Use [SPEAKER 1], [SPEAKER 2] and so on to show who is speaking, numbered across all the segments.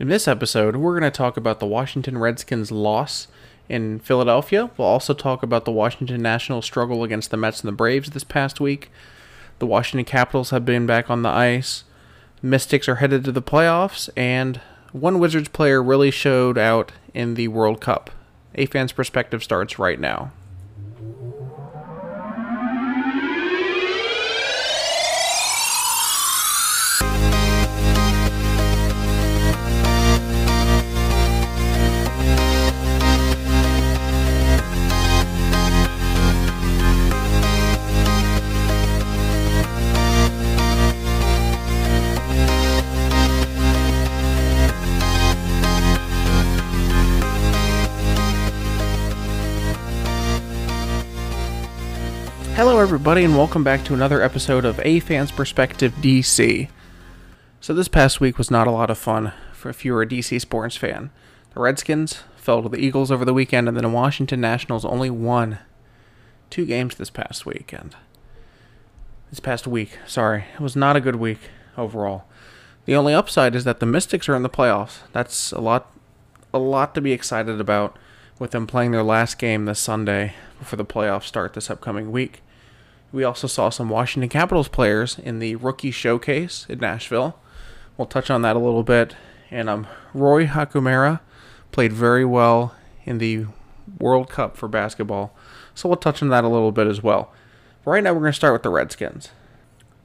[SPEAKER 1] In this episode, we're going to talk about the Washington Redskins' loss in Philadelphia. We'll also talk about the Washington Nationals' struggle against the Mets and the Braves this past week. The Washington Capitals have been back on the ice. Mystics are headed to the playoffs, and one Wizards player really showed out in the World Cup. A fan's perspective starts right now. Everybody, and welcome back to another episode of A Fan's Perspective DC. So, this past week was not a lot of fun for if you were a DC sports fan. The Redskins fell to the Eagles over the weekend, and then the Washington Nationals only won two games this past weekend. This past week, sorry. It was not a good week overall. The only upside is that the Mystics are in the playoffs. That's a lot a lot to be excited about with them playing their last game this Sunday before the playoffs start this upcoming week. We also saw some Washington Capitals players in the rookie showcase in Nashville. We'll touch on that a little bit. And um, Rui Hachimura played very well in the World Cup for basketball. So we'll touch on that a little bit as well. But right now, we're going to start with the Redskins.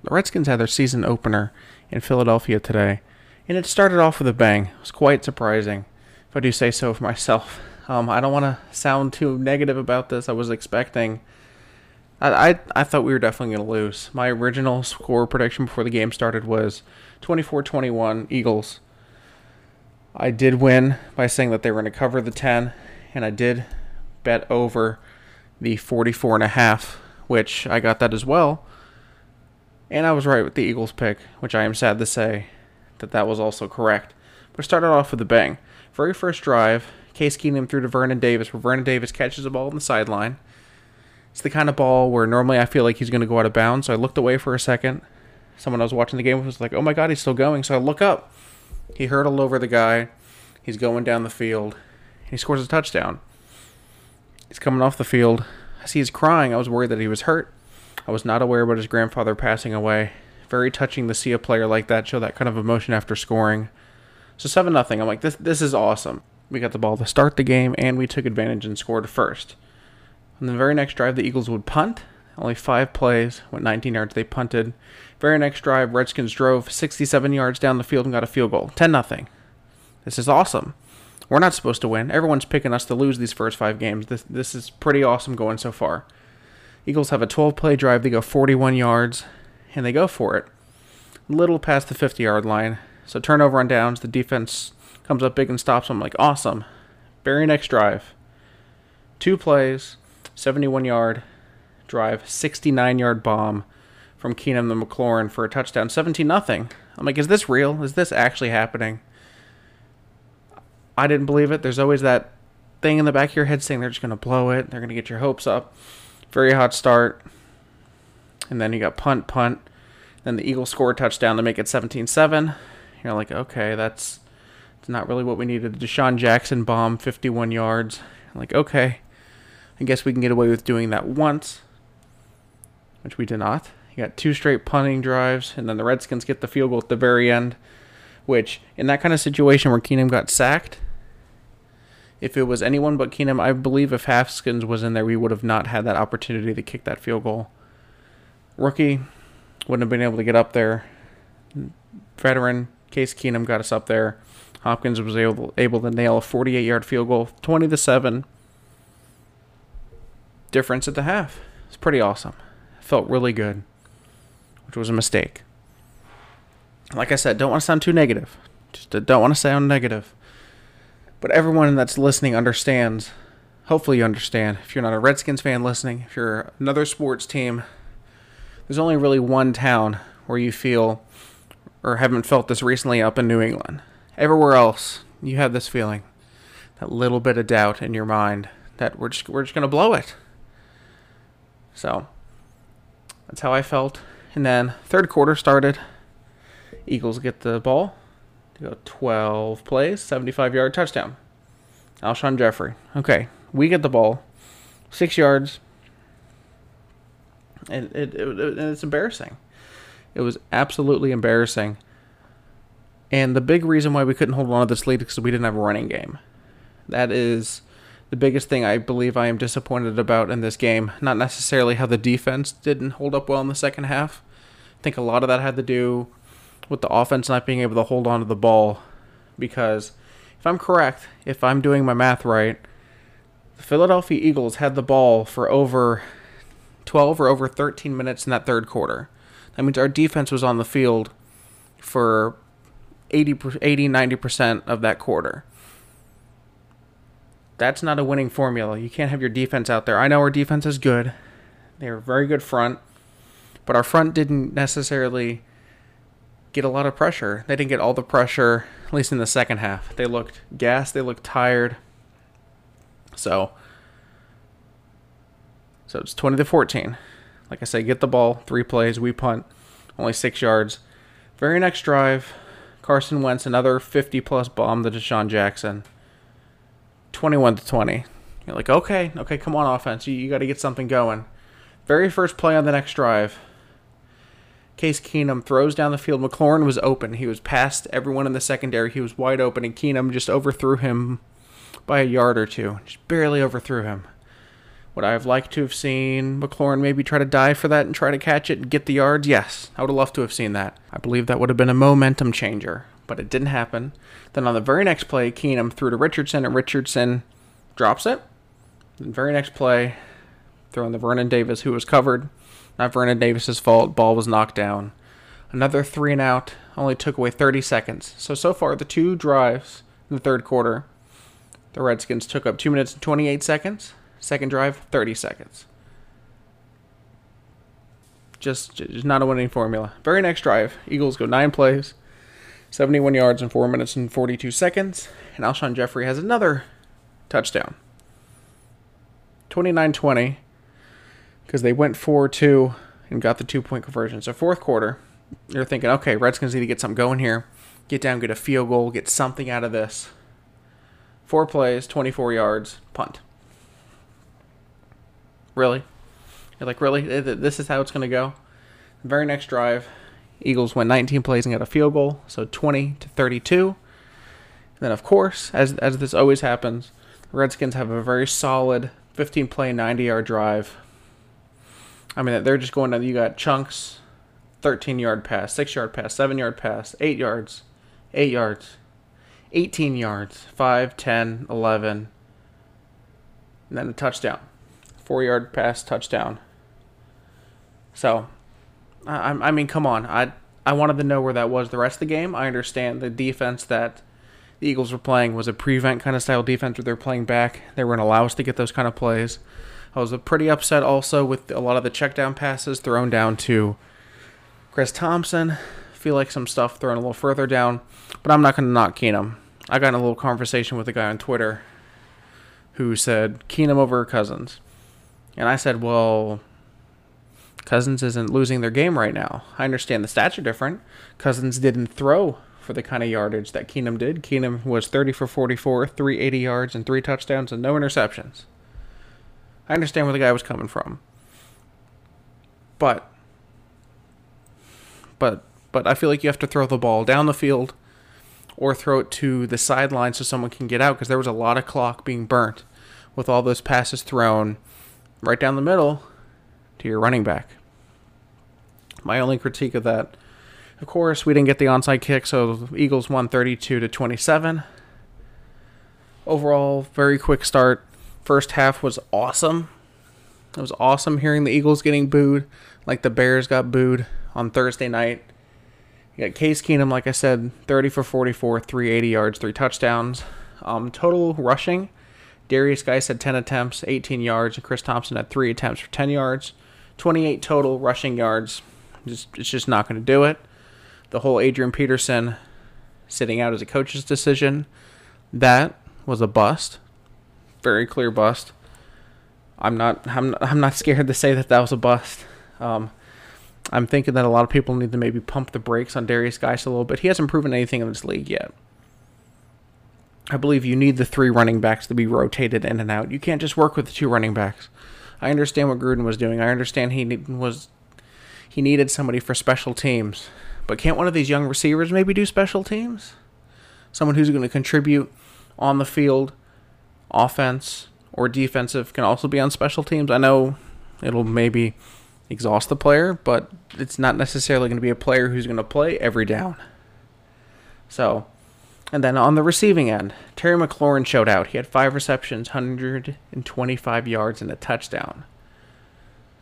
[SPEAKER 1] The Redskins had their season opener in Philadelphia today, and it started off with a bang. It was quite surprising, if I do say so for myself. Um, I don't want to sound too negative about this. I was expecting I, I, I thought we were definitely going to lose. My original score prediction before the game started was 24 21 Eagles. I did win by saying that they were going to cover the 10, and I did bet over the 44 and a half, which I got that as well. And I was right with the Eagles pick, which I am sad to say that that was also correct. But started off with a bang. Very first drive, Case Keenum threw to Vernon Davis, where Vernon Davis catches the ball on the sideline. It's the kind of ball where normally I feel like he's going to go out of bounds. So I looked away for a second. Someone I was watching the game was like, "Oh my God, he's still going!" So I look up. He hurdled over the guy. He's going down the field. He scores a touchdown. He's coming off the field. I see he's crying. I was worried that he was hurt. I was not aware about his grandfather passing away. Very touching to see a player like that show that kind of emotion after scoring. So seven nothing. I'm like, this this is awesome. We got the ball to start the game, and we took advantage and scored first. On the very next drive, the Eagles would punt. Only five plays, went 19 yards. They punted. Very next drive, Redskins drove 67 yards down the field and got a field goal. 10 nothing. This is awesome. We're not supposed to win. Everyone's picking us to lose these first five games. This this is pretty awesome going so far. Eagles have a 12 play drive. They go 41 yards, and they go for it. Little past the 50 yard line. So turnover on downs. The defense comes up big and stops them. Like awesome. Very next drive. Two plays. 71 yard drive, 69 yard bomb from Keenum the McLaurin for a touchdown, 17 nothing. I'm like, is this real? Is this actually happening? I didn't believe it. There's always that thing in the back of your head saying they're just going to blow it. They're going to get your hopes up. Very hot start. And then you got punt, punt. Then the Eagles score a touchdown to make it 17 7. You're like, okay, that's, that's not really what we needed. DeSean Jackson bomb, 51 yards. Like, okay. I guess we can get away with doing that once, which we did not. You got two straight punting drives, and then the Redskins get the field goal at the very end, which, in that kind of situation where Keenum got sacked, if it was anyone but Keenum, I believe if Haskins was in there, we would have not had that opportunity to kick that field goal. Rookie wouldn't have been able to get up there. Veteran Case Keenum got us up there. Hopkins was able able to nail a 48 yard field goal, 20 to seven difference at the half. It's pretty awesome. Felt really good, which was a mistake. Like I said, don't want to sound too negative. Just uh, don't want to sound negative. But everyone that's listening understands. Hopefully, you understand. If you're not a Redskins fan listening, if you're another sports team, there's only really one town where you feel or haven't felt this recently up in New England. Everywhere else, you have this feeling, that little bit of doubt in your mind that we're just we're just gonna blow it. So that's how I felt. And then third quarter started. Eagles get the ball. to go 12 plays, 75 yard touchdown. Alshon Jeffery. Okay, we get the ball, six yards, and it, it, it, it's embarrassing. It was absolutely embarrassing. And the big reason why we couldn't hold on to this lead is because we didn't have a running game. That is the biggest thing I believe I am disappointed about in this game. Not necessarily how the defense didn't hold up well in the second half. I think a lot of that had to do with the offense not being able to hold on to the ball. Because if I'm correct, if I'm doing my math right, the Philadelphia Eagles had the ball for over 12 or over 13 minutes in that third quarter. That means our defense was on the field for 80, 80 90% of that quarter. That's not a winning formula. You can't have your defense out there. I know our defense is good. They're a very good front, but our front didn't necessarily get a lot of pressure. They didn't get all the pressure, at least in the second half. They looked gassed, they looked tired. So so it's 20 to 14. Like I say, get the ball, three plays, we punt, only six yards. Very next drive, Carson Wentz another 50 plus bomb to DeSean Jackson. 21 to 20. You're like, okay, okay, come on, offense. You, you got to get something going. Very first play on the next drive. Case Keenum throws down the field. McLaurin was open. He was past everyone in the secondary. He was wide open, and Keenum just overthrew him by a yard or two. Just barely overthrew him. Would I have liked to have seen McLaurin maybe try to dive for that and try to catch it and get the yards? Yes, I would have loved to have seen that. I believe that would have been a momentum changer, but it didn't happen. Then on the very next play, Keenum threw to Richardson, and Richardson drops it. The very next play, throwing the Vernon Davis, who was covered. Not Vernon Davis's fault. Ball was knocked down. Another three and out. Only took away 30 seconds. So so far, the two drives in the third quarter, the Redskins took up two minutes and 28 seconds. Second drive, 30 seconds. Just, just not a winning formula. Very next drive, Eagles go nine plays, 71 yards in 4 minutes and 42 seconds. And Alshon Jeffery has another touchdown. 29 20, because they went 4 2 and got the two point conversion. So, fourth quarter, you're thinking, okay, Redskins need to get something going here. Get down, get a field goal, get something out of this. Four plays, 24 yards, punt. Really? You're like, really? This is how it's going to go? The very next drive, Eagles went 19 plays and got a field goal, so 20 to 32. And then, of course, as, as this always happens, Redskins have a very solid 15 play, 90 yard drive. I mean, they're just going down. You got chunks, 13 yard pass, 6 yard pass, 7 yard pass, 8 yards, 8 yards, 18 yards, 5, 10, 11, and then a touchdown four yard pass touchdown. So, I, I mean, come on. I I wanted to know where that was the rest of the game. I understand the defense that the Eagles were playing was a prevent kind of style defense where they're playing back. They were going to allow us to get those kind of plays. I was pretty upset also with a lot of the check down passes thrown down to Chris Thompson. Feel like some stuff thrown a little further down, but I'm not going to knock Keenum. I got in a little conversation with a guy on Twitter who said Keenum over Cousins. And I said, well, Cousins isn't losing their game right now. I understand the stats are different. Cousins didn't throw for the kind of yardage that Keenum did. Keenum was 30 for 44, 380 yards, and three touchdowns, and no interceptions. I understand where the guy was coming from. But, but, but I feel like you have to throw the ball down the field or throw it to the sideline so someone can get out because there was a lot of clock being burnt with all those passes thrown right down the middle to your running back. My only critique of that, of course, we didn't get the onside kick, so Eagles won 32 to 27. Overall, very quick start. First half was awesome. It was awesome hearing the Eagles getting booed, like the Bears got booed on Thursday night. You got Case Keenum, like I said, 30 for 44, 380 yards, three touchdowns. Um, total rushing, Derrius Guice had 10 attempts, 18 yards, and Chris Thompson had 3 attempts for 10 yards. 28 total rushing yards. Just, it's just not going to do it. The whole Adrian Peterson sitting out as a coach's decision, that was a bust. Very clear bust. I'm not I'm, I'm not scared to say that that was a bust. Um, I'm thinking that a lot of people need to maybe pump the brakes on Derrius Guice a little bit. He hasn't proven anything in this league yet. I believe you need the three running backs to be rotated in and out. You can't just work with the two running backs. I understand what Gruden was doing. I understand he was he needed somebody for special teams. But can't one of these young receivers maybe do special teams? Someone who's going to contribute on the field, offense or defensive can also be on special teams. I know it'll maybe exhaust the player, but it's not necessarily going to be a player who's going to play every down. So, and then on the receiving end, Terry McLaurin showed out. He had five receptions, 125 yards, and a touchdown.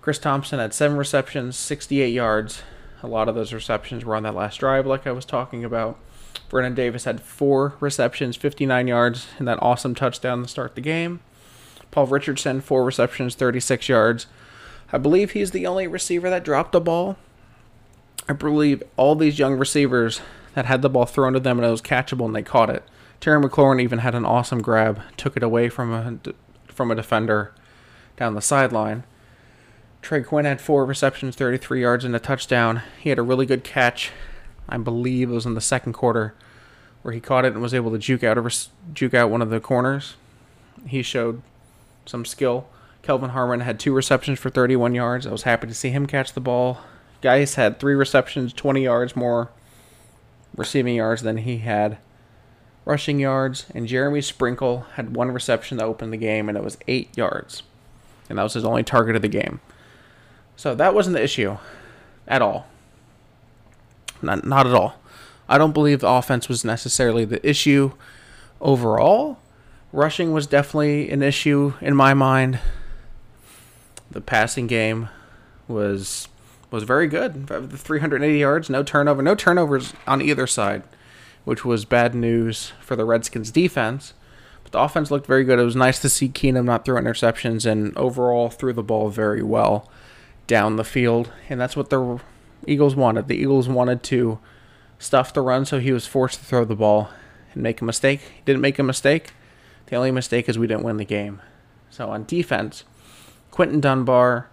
[SPEAKER 1] Chris Thompson had seven receptions, 68 yards. A lot of those receptions were on that last drive, like I was talking about. Vernon Davis had four receptions, 59 yards, and that awesome touchdown to start the game. Paul Richardson, four receptions, 36 yards. I believe he's the only receiver that dropped a ball. I believe all these young receivers that had the ball thrown to them and it was catchable and they caught it. Terry McLaurin even had an awesome grab, took it away from a from a defender down the sideline. Trey Quinn had four receptions, 33 yards, and a touchdown. He had a really good catch. I believe it was in the second quarter where he caught it and was able to juke out a, juke out one of the corners. He showed some skill. Kelvin Harmon had two receptions for 31 yards. I was happy to see him catch the ball. Guice had three receptions, 20 yards more receiving yards than he had rushing yards. And Jeremy Sprinkle had one reception that opened the game, and it was eight yards. And that was his only target of the game. So that wasn't the issue at all. Not, not at all. I don't believe the offense was necessarily the issue overall. Rushing was definitely an issue in my mind. The passing game was was very good. The 380 yards, no turnover, no turnovers on either side, which was bad news for the Redskins defense. But the offense looked very good. It was nice to see Keenum not throw interceptions and overall threw the ball very well down the field, and that's what the Eagles wanted. The Eagles wanted to stuff the run, so he was forced to throw the ball and make a mistake. He didn't make a mistake. The only mistake is we didn't win the game. So on defense, Quinton Dunbar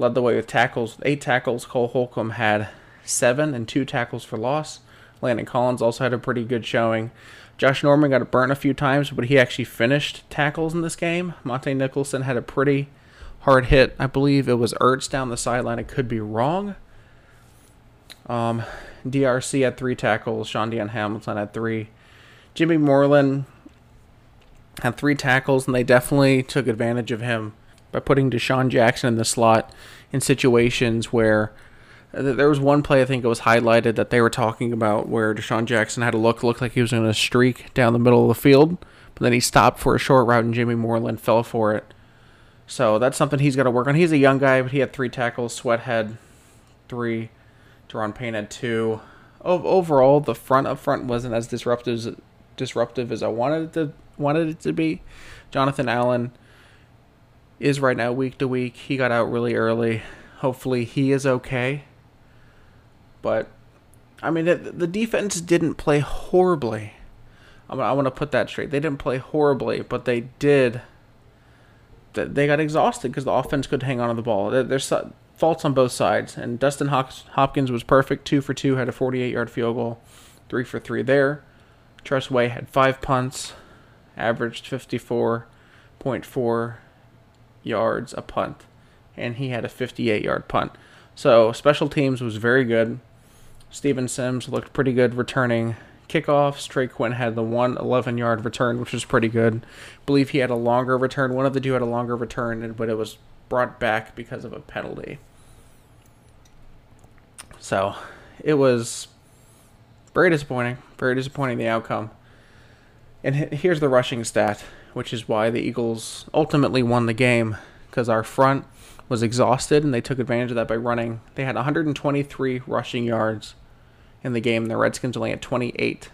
[SPEAKER 1] led the way with tackles, eight tackles. Cole Holcomb had seven and two tackles for loss. Landon Collins also had a pretty good showing. Josh Norman got burnt a few times, but he actually finished tackles in this game. Montae Nicholson had a pretty hard hit. I believe it was Ertz down the sideline. I could be wrong. Um, DRC had three tackles. Shaun Dion Hamilton had three. Jimmy Moreland had three tackles, and they definitely took advantage of him by putting DeSean Jackson in the slot in situations where uh, there was one play I think it was highlighted that they were talking about where DeSean Jackson had a look looked like he was going to streak down the middle of the field, but then he stopped for a short route and Jimmy Moreland fell for it. So that's something he's got to work on. He's a young guy, but he had three tackles. Sweat had three. Da'Ron Payne had two. Overall, the front up front wasn't as disruptive as, disruptive as I wanted it to wanted it to be. Jonathan Allen is right now week to week. He got out really early. Hopefully, he is okay. But, I mean, the defense didn't play horribly. I want to put that straight. They didn't play horribly, but they did. They got exhausted because the offense could hang on to the ball. There's faults on both sides, and Dustin Hopkins was perfect. Two for two, had a 48-yard field goal, three for three there. Tress Way had five punts, averaged 54.4 yards a punt, and he had a 58 yard punt. So special teams was very good. Steven Sims looked pretty good returning kickoffs. Trey Quinn had the one 11 yard return, which was pretty good. I believe he had a longer return. One of the two had a longer return, but it was brought back because of a penalty. So it was very disappointing. Very disappointing the outcome. And here's the rushing stat which is why the Eagles ultimately won the game because our front was exhausted and they took advantage of that by running. They had 123 rushing yards in the game. The Redskins only had 28.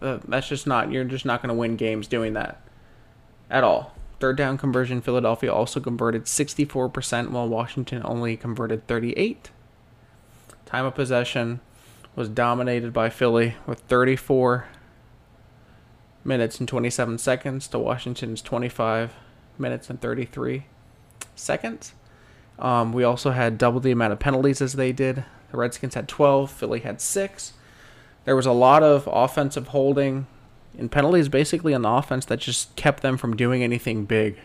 [SPEAKER 1] Uh, that's just not you're just not going to win games doing that at all. Third down conversion, Philadelphia also converted 64%, while Washington only converted 38. Time of possession was dominated by Philly with 34 minutes and 27 seconds to Washington's 25 minutes and 33 seconds. Um, we also had double the amount of penalties as they did. The Redskins had 12, Philly had 6. There was a lot of offensive holding and penalties basically on the offense that just kept them from doing anything big.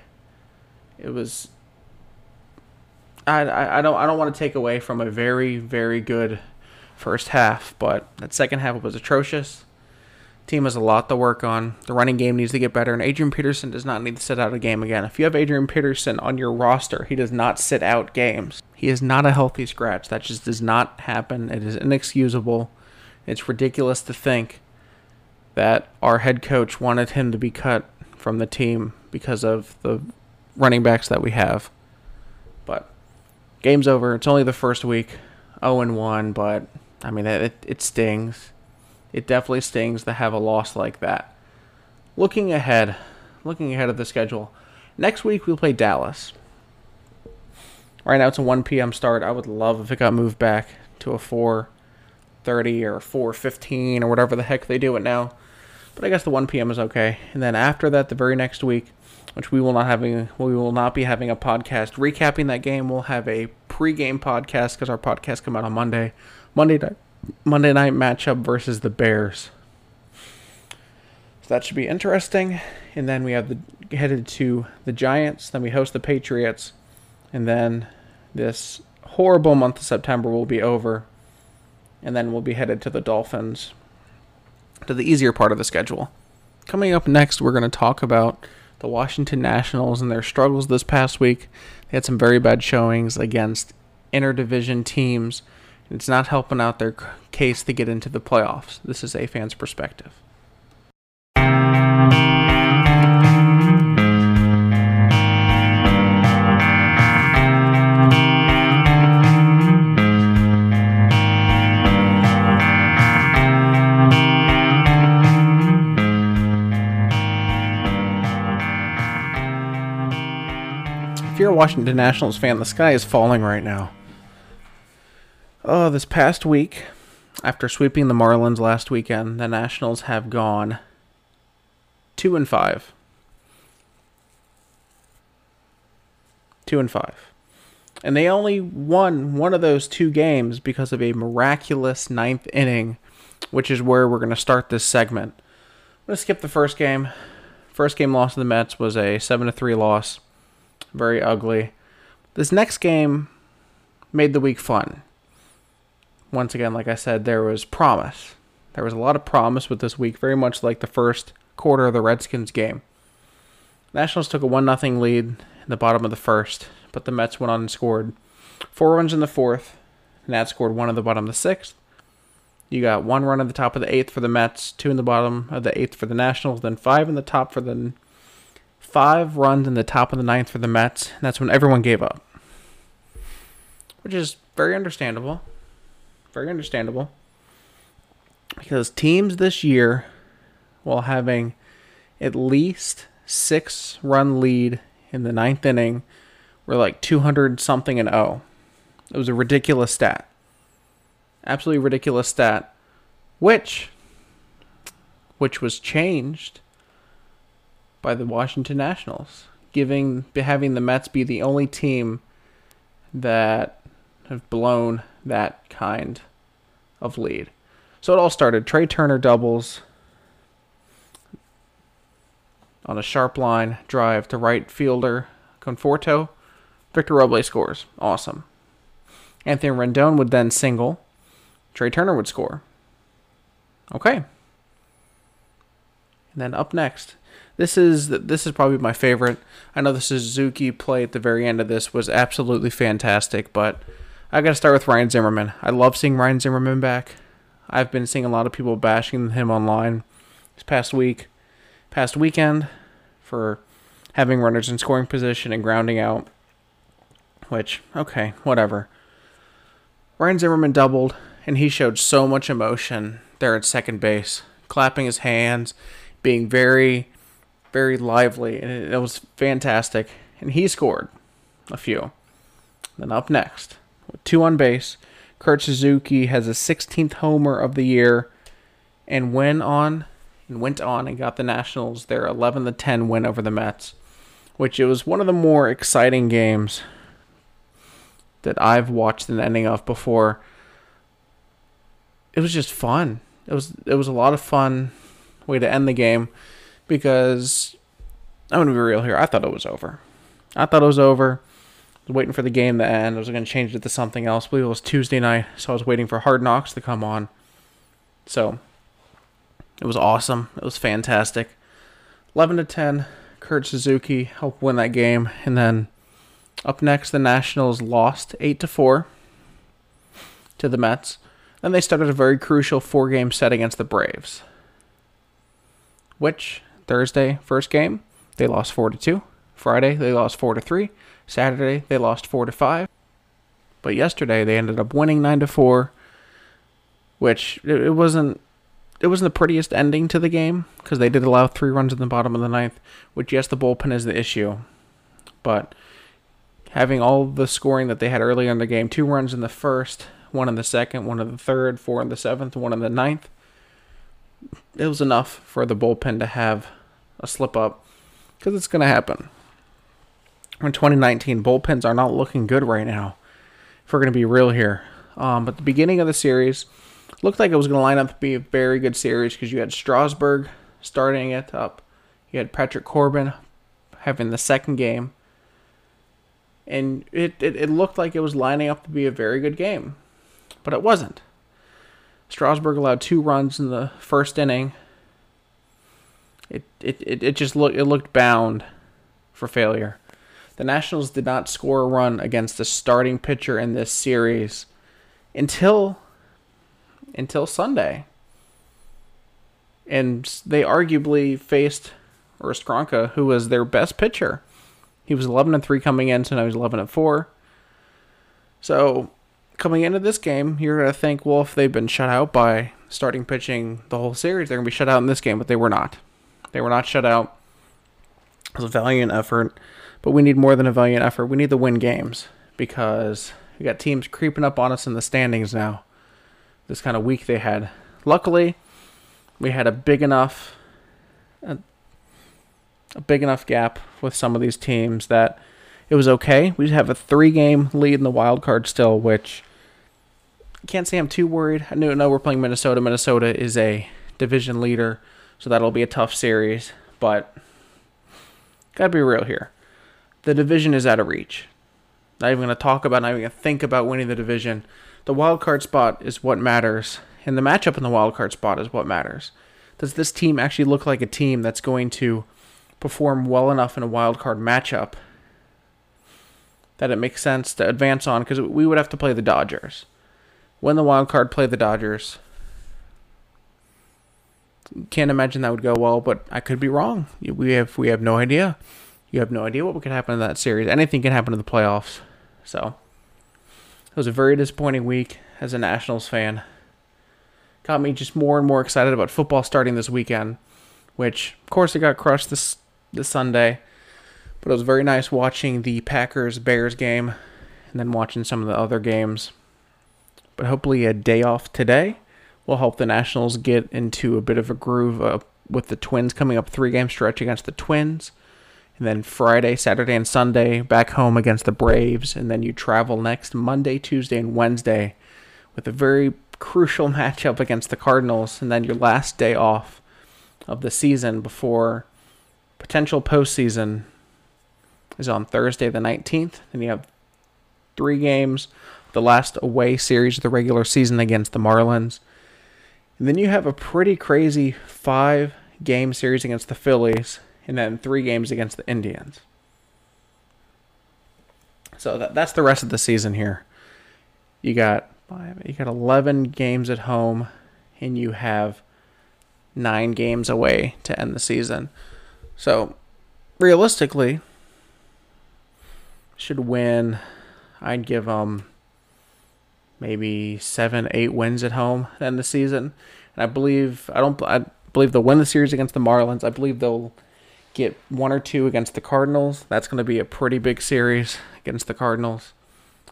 [SPEAKER 1] It was I, I, I don't I don't want to take away from a very very good first half, but that second half was atrocious. Team has a lot to work on. The running game needs to get better, and Adrian Peterson does not need to sit out a game again. If you have Adrian Peterson on your roster, he does not sit out games. He is not a healthy scratch. That just does not happen. It is inexcusable. It's ridiculous to think that our head coach wanted him to be cut from the team because of the running backs that we have. But game's over. It's only the first week. 0 and 1, but I mean it it stings. It definitely stings to have a loss like that. Looking ahead, looking ahead of the schedule. Next week we'll play Dallas. Right now it's a 1 p.m. start. I would love if it got moved back to a 4:30 or 4:15 or whatever the heck they do it now. But I guess the 1 p.m. is okay. And then after that, the very next week, which we will not having we will not be having a podcast recapping that game. We'll have a pre-game podcast because our podcast come out on Monday. Monday night Monday night matchup versus the Bears. So that should be interesting. And then we have the headed to the Giants. Then we host the Patriots, and then this horrible month of September will be over. And then we'll be headed to the Dolphins, to the easier part of the schedule. Coming up next, we're going to talk about the Washington Nationals and their struggles this past week. They had some very bad showings against interdivision teams it's not helping out their case to get into the playoffs. This is a fan's perspective. If you're a Washington Nationals fan, the sky is falling right now. Oh, this past week, after sweeping the Marlins last weekend, the Nationals have gone two and five. Two and five. And they only won one of those two games because of a miraculous ninth inning, which is where we're going to start this segment. I'm going to skip the first game. First game loss to the Mets was a 7 to 3 loss. Very ugly. This next game made the week fun once again, like I said, there was promise. There was a lot of promise with this week, very much like the first quarter of the Redskins game. Nationals took a 1 0 lead in the bottom of the first, but the Mets went on and scored four runs in the fourth. Nats scored one in the bottom of the sixth. You got one run at the top of the eighth for the Mets, two in the bottom of the eighth for the Nationals, then five in the top for the five runs in the top of the ninth for the Mets. And that's when everyone gave up, which is very understandable. Very understandable. Because teams this year, while having at least six run lead in the ninth inning, were like 200 something and 0. It was a ridiculous stat. Absolutely ridiculous stat. Which, which was changed by the Washington Nationals, giving having the Mets be the only team that have blown that kind of lead. So it all started. Trea Turner doubles on a sharp line drive to right fielder Conforto. Victor Robles scores. Awesome. Anthony Rendon would then single. Trea Turner would score. Okay. And then up next, this is this is probably my favorite. I know the Suzuki play at the very end of this was absolutely fantastic, but I got to start with Ryan Zimmerman. I love seeing Ryan Zimmerman back. I've been seeing a lot of people bashing him online this past week, past weekend, for having runners in scoring position and grounding out. Which, okay, whatever. Ryan Zimmerman doubled, and he showed so much emotion there at second base, clapping his hands, being very, very lively, and it, was fantastic. And he scored a few. Then up next, two on base. Kurt Suzuki has a 16th homer of the year and went on and went on and got the Nationals their 11 to 10 win over the Mets, which it was one of the more exciting games that I've watched an ending of before. It was just fun. It was it was a lot of fun way to end the game because I'm gonna be real here. I thought it was over. I thought it was over. Was waiting for the game to end. I was gonna change it to something else. I believe it was Tuesday night, so I was waiting for Hard Knocks to come on. So it was awesome. It was fantastic. 11 to 10. Kurt Suzuki helped win that game, and then up next, the Nationals lost 8 to 4 to the Mets. Then they started a very crucial four game set against the Braves. Which Thursday, first game, they lost 4 to 2. Friday, they lost 4 to 3. Saturday, they lost 4 to 5. But yesterday, they ended up winning 9 to 4, which it wasn't it wasn't the prettiest ending to the game because they did allow three runs in the bottom of the ninth, which yes, the bullpen is the issue, but having all the scoring that they had earlier in the game, two runs in the first, one in the second, one in the third, four in the seventh, one in the ninth, it was enough for the bullpen to have a slip up because it's going to happen. In 2019, bullpens are not looking good right now. If we're going to be real here, um, but the beginning of the series looked like it was going to line up to be a very good series because you had Strasburg starting it up, you had Patrick Corbin having the second game, and it, it, it looked like it was lining up to be a very good game, but it wasn't. Strasburg allowed two runs in the first inning. It, it, it, it just looked it looked bound for failure. The Nationals did not score a run against the starting pitcher in this series until until Sunday. And they arguably faced Ostronka, who was their best pitcher. He was 11 and 3 coming in, so now he's 11 and 4. So, coming into this game, you're going to think, well, if they've been shut out by starting pitching the whole series, they're going to be shut out in this game, but they were not. They were not shut out. It was a valiant effort, but we need more than a valiant effort. We need to win games because we got teams creeping up on us in the standings now this kind of week they had. Luckily, we had a big enough a, a big enough gap with some of these teams that it was okay. We have a three game lead in the wild card still, which can't say I'm too worried. I know, we're playing Minnesota. Minnesota is a division leader, so that'll be a tough series. But gotta be real here. The division is out of reach. Not even gonna talk about, not even gonna think about winning the division the wild card spot is what matters, and the matchup in the wild card spot is what matters. Does this team actually look like a team that's going to perform well enough in a wild card matchup that it makes sense to advance on? Because we would have to play the Dodgers. When the wild card play the Dodgers, can't imagine that would go well, but I could be wrong. We have we have no idea. You have no idea what could happen in that series. Anything can happen in the playoffs. So it was a very disappointing week as a Nationals fan. Got me just more and more excited about football starting this weekend, which, of course, it got crushed this this Sunday. But it was very nice watching the Packers Bears game and then watching some of the other games. But hopefully, a day off today will help the Nationals get into a bit of a groove uh, with the Twins coming up three game stretch against the Twins and then Friday, Saturday, and Sunday back home against the Braves, and then you travel next Monday, Tuesday, and Wednesday with a very crucial matchup against the Cardinals, and then your last day off of the season before potential postseason is on Thursday the 19th, and you have three games, the last away series of the regular season against the Marlins. And then you have a pretty crazy five game series against the Phillies and then three games against the Indians. So that, that's the rest of the season here. You got you got 11 games at home, and you have nine games away to end the season. So realistically, should win. I'd give them maybe seven, eight wins at home to end the season. And I believe I don't I believe they'll win the series against the Marlins. I believe they'll get one or two against the Cardinals. That's going to be a pretty big series against the Cardinals.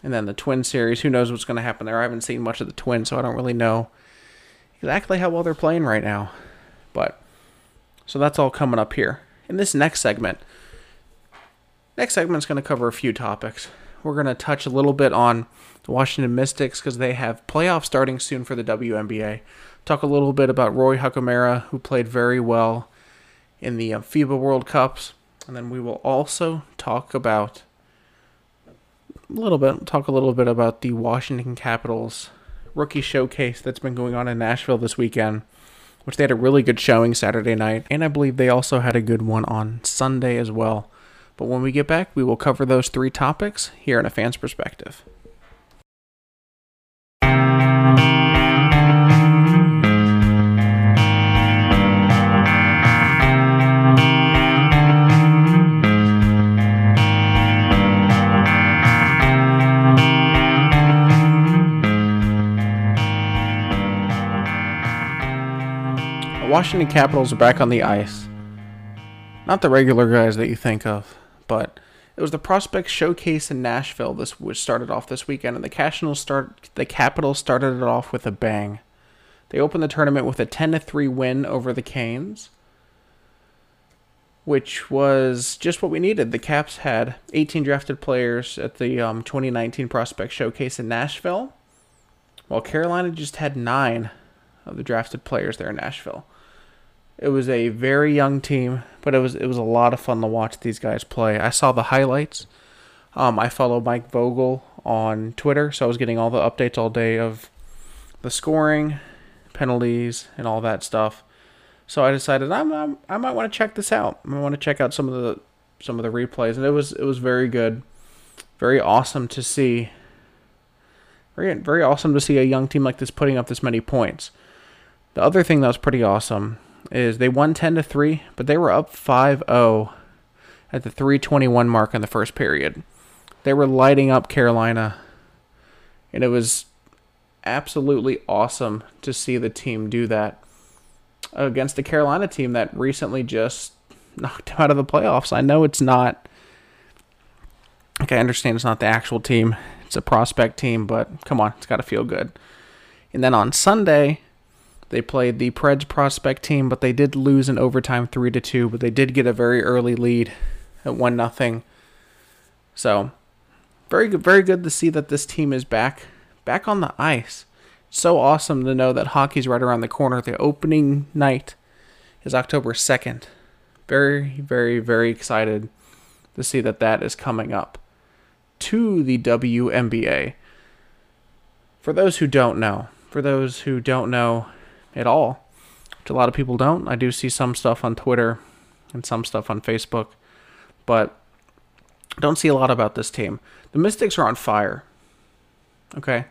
[SPEAKER 1] And then the Twin series, who knows what's going to happen there? I haven't seen much of the Twins, so I don't really know exactly how well they're playing right now. But so that's all coming up here. In this next segment, next segment is going to cover a few topics. we're going to touch a little bit on the Washington Mystics because they have playoffs starting soon for the WNBA. Talk a little bit about Rui Hachimura, who played very well in the uh, FIBA World Cups. And then we will also talk about a little bit, talk a little bit about the Washington Capitals rookie showcase that's been going on in Nashville this weekend, which they had a really good showing Saturday night. And I believe they also had a good one on Sunday as well. But when we get back, we will cover those three topics here in a fan's perspective. Washington Capitals are back on the ice. Not the regular guys that you think of, but it was the prospect showcase in Nashville this which started off this weekend and the Capitals start the Capitals started it off with a bang. They opened the tournament with a 10 3 win over the Canes, which was just what we needed. The Caps had 18 drafted players at the um, 2019 prospect showcase in Nashville, while Carolina just had 9 of the drafted players there in Nashville. It was a very young team, but it was it was a lot of fun to watch these guys play. I saw the highlights. Um, I follow Mike Vogel on Twitter, so I was getting all the updates all day of the scoring, penalties, and all that stuff. So I decided I'm, I'm I might want to check this out. I want to check out some of the some of the replays, and it was it was very good, very awesome to see. Very very awesome to see a young team like this putting up this many points. The other thing that was pretty awesome is they won 10 to 3, but they were up 5-0 at the 321 mark in the first period. They were lighting up Carolina and it was absolutely awesome to see the team do that against the Carolina team that recently just knocked out of the playoffs. I know it's not Okay, I understand it's not the actual team. It's a prospect team, but come on, it's got to feel good. And then on Sunday, they played the Preds prospect team, but they did lose in overtime three to two. But they did get a very early lead at one nothing. So very good, very good to see that this team is back, back on the ice. So awesome to know that hockey's right around the corner. The opening night is October second. Very, very, very excited to see that that is coming up to the WNBA. For those who don't know, for those who don't know, at all, which a lot of people don't. I do see some stuff on Twitter and some stuff on Facebook, but don't see a lot about this team. The Mystics are on fire. Okay.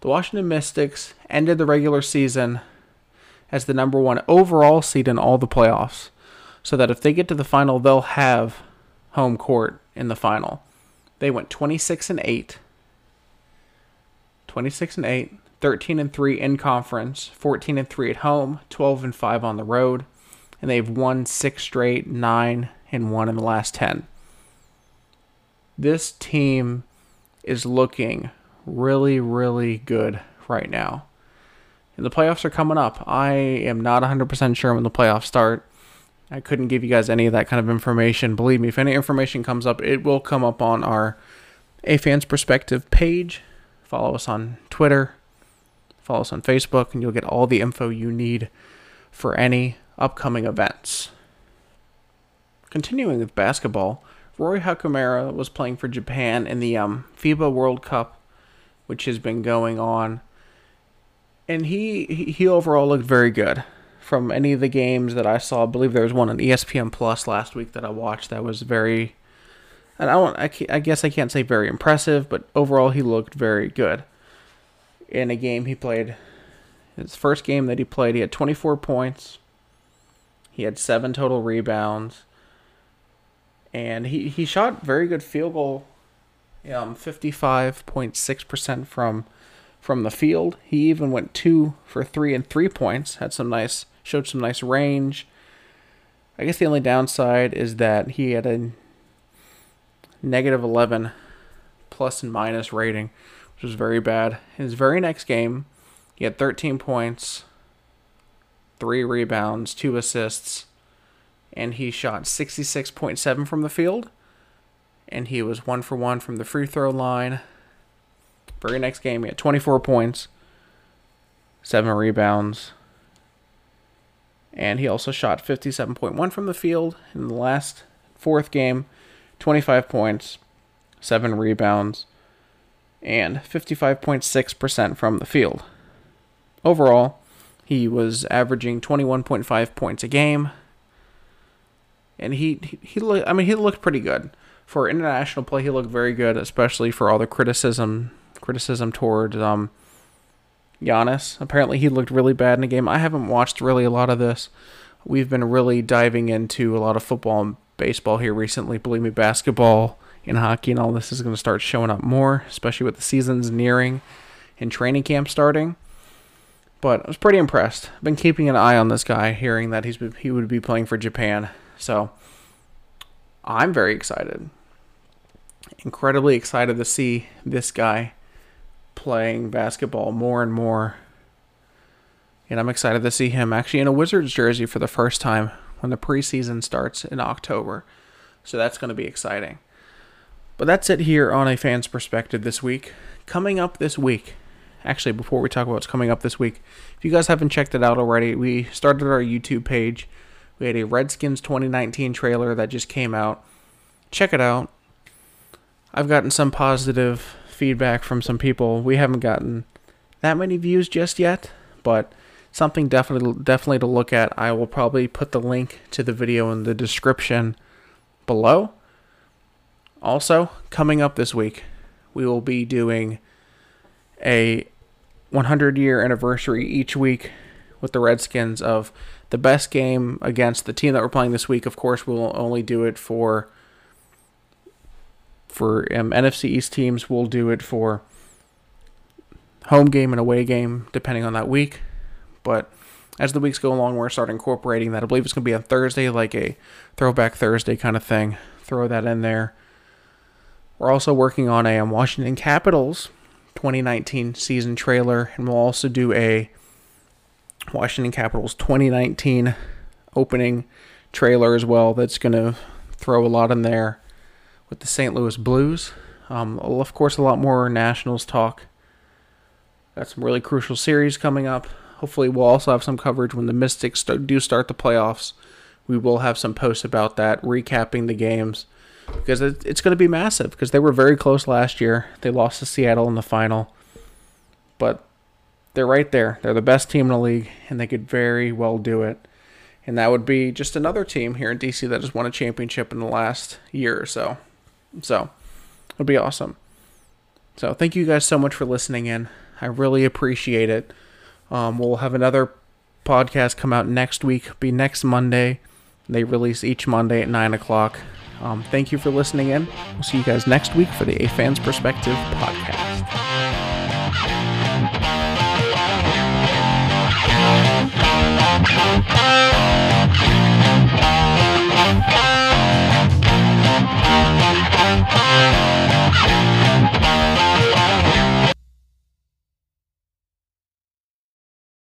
[SPEAKER 1] The Washington Mystics ended the regular season as the number one overall seed in all the playoffs. So that if they get to the final, they'll have home court in the final. They went 26 and 8. 26 and 8. 13 and 3 in conference, 14 and 3 at home, 12 and 5 on the road, and they've won 6 straight, 9 and 1 in the last 10. This team is looking really really good right now. And the playoffs are coming up. I am not 100% sure when the playoffs start. I couldn't give you guys any of that kind of information. Believe me, if any information comes up, it will come up on our A Fans Perspective page. Follow us on Twitter, Follow us on Facebook, and you'll get all the info you need for any upcoming events. Continuing with basketball, Rui Hachimura was playing for Japan in the um, FIBA World Cup, which has been going on, and he he overall looked very good. From any of the games that I saw, I believe there was one on ESPN Plus last week that I watched that was very, and I don't, I, I guess I can't say very impressive, but overall he looked very good in a game he played. His first game that he played, he had 24 points. He had seven total rebounds. And he, he shot very good field goal, um, 55.6% from from the field. He even went two for three and three points. Had some nice, showed some nice range. I guess the only downside is that he had a negative 11 plus and minus rating which was very bad. His very next game, he had 13 points, three rebounds, two assists, and he shot 66.7 from the field and he was one for one from the free throw line. Very next game, he had 24 points, seven rebounds, and he also shot 57.1 from the field in the last fourth game, 25 points, seven rebounds, and 55.6% from the field. Overall, he was averaging 21.5 points a game, and he he, he I mean he looked pretty good for international play. He looked very good, especially for all the criticism criticism toward um, Giannis. Apparently, he looked really bad in the game. I haven't watched really a lot of this. We've been really diving into a lot of football and baseball here recently. Believe me, basketball and hockey and all this is going to start showing up more, especially with the seasons nearing and training camp starting. But I was pretty impressed. I've been keeping an eye on this guy, hearing that he's he would be playing for Japan. So I'm very excited. Incredibly excited to see this guy playing basketball more and more. And I'm excited to see him actually in a Wizards jersey for the first time when the preseason starts in October. So that's going to be exciting. But that's it here on a fan's perspective this week. Coming up this week, actually, before we talk about what's coming up this week, if you guys haven't checked it out already, we started our YouTube page. We had a Redskins 2019 trailer that just came out. Check it out. I've gotten some positive feedback from some people. We haven't gotten that many views just yet, but something definitely definitely to look at. I will probably put the link to the video in the description below. Also, coming up this week, we will be doing a 100 year anniversary each week with the Redskins of the best game against the team that we're playing this week. Of course, we'll only do it for for um, NFC East teams, we'll do it for home game and away game, depending on that week. But as the weeks go along, we're starting incorporating that. I believe it's going to be on Thursday, like a throwback Thursday kind of thing. Throw that in there. We're also working on a um, Washington Capitals 2019 season trailer, and we'll also do a Washington Capitals 2019 opening trailer as well. That's going to throw a lot in there with the St. Louis Blues. Um, of course, a lot more Nationals talk. Got some really crucial series coming up. Hopefully, we'll also have some coverage when the Mystics do start the playoffs. We will have some posts about that, recapping the games, because it's going to be massive. Because they were very close last year. They lost to Seattle in the final, but they're right there. They're the best team in the league, and they could very well do it. And that would be just another team here in DC that has won a championship in the last year or so. So it would be awesome. So thank you guys so much for listening in. I really appreciate it. Um, we'll have another podcast come out next week. Be next Monday. They release each Monday at nine o'clock. Um, thank you for listening in. We'll see you guys next week for the A Fans Perspective podcast.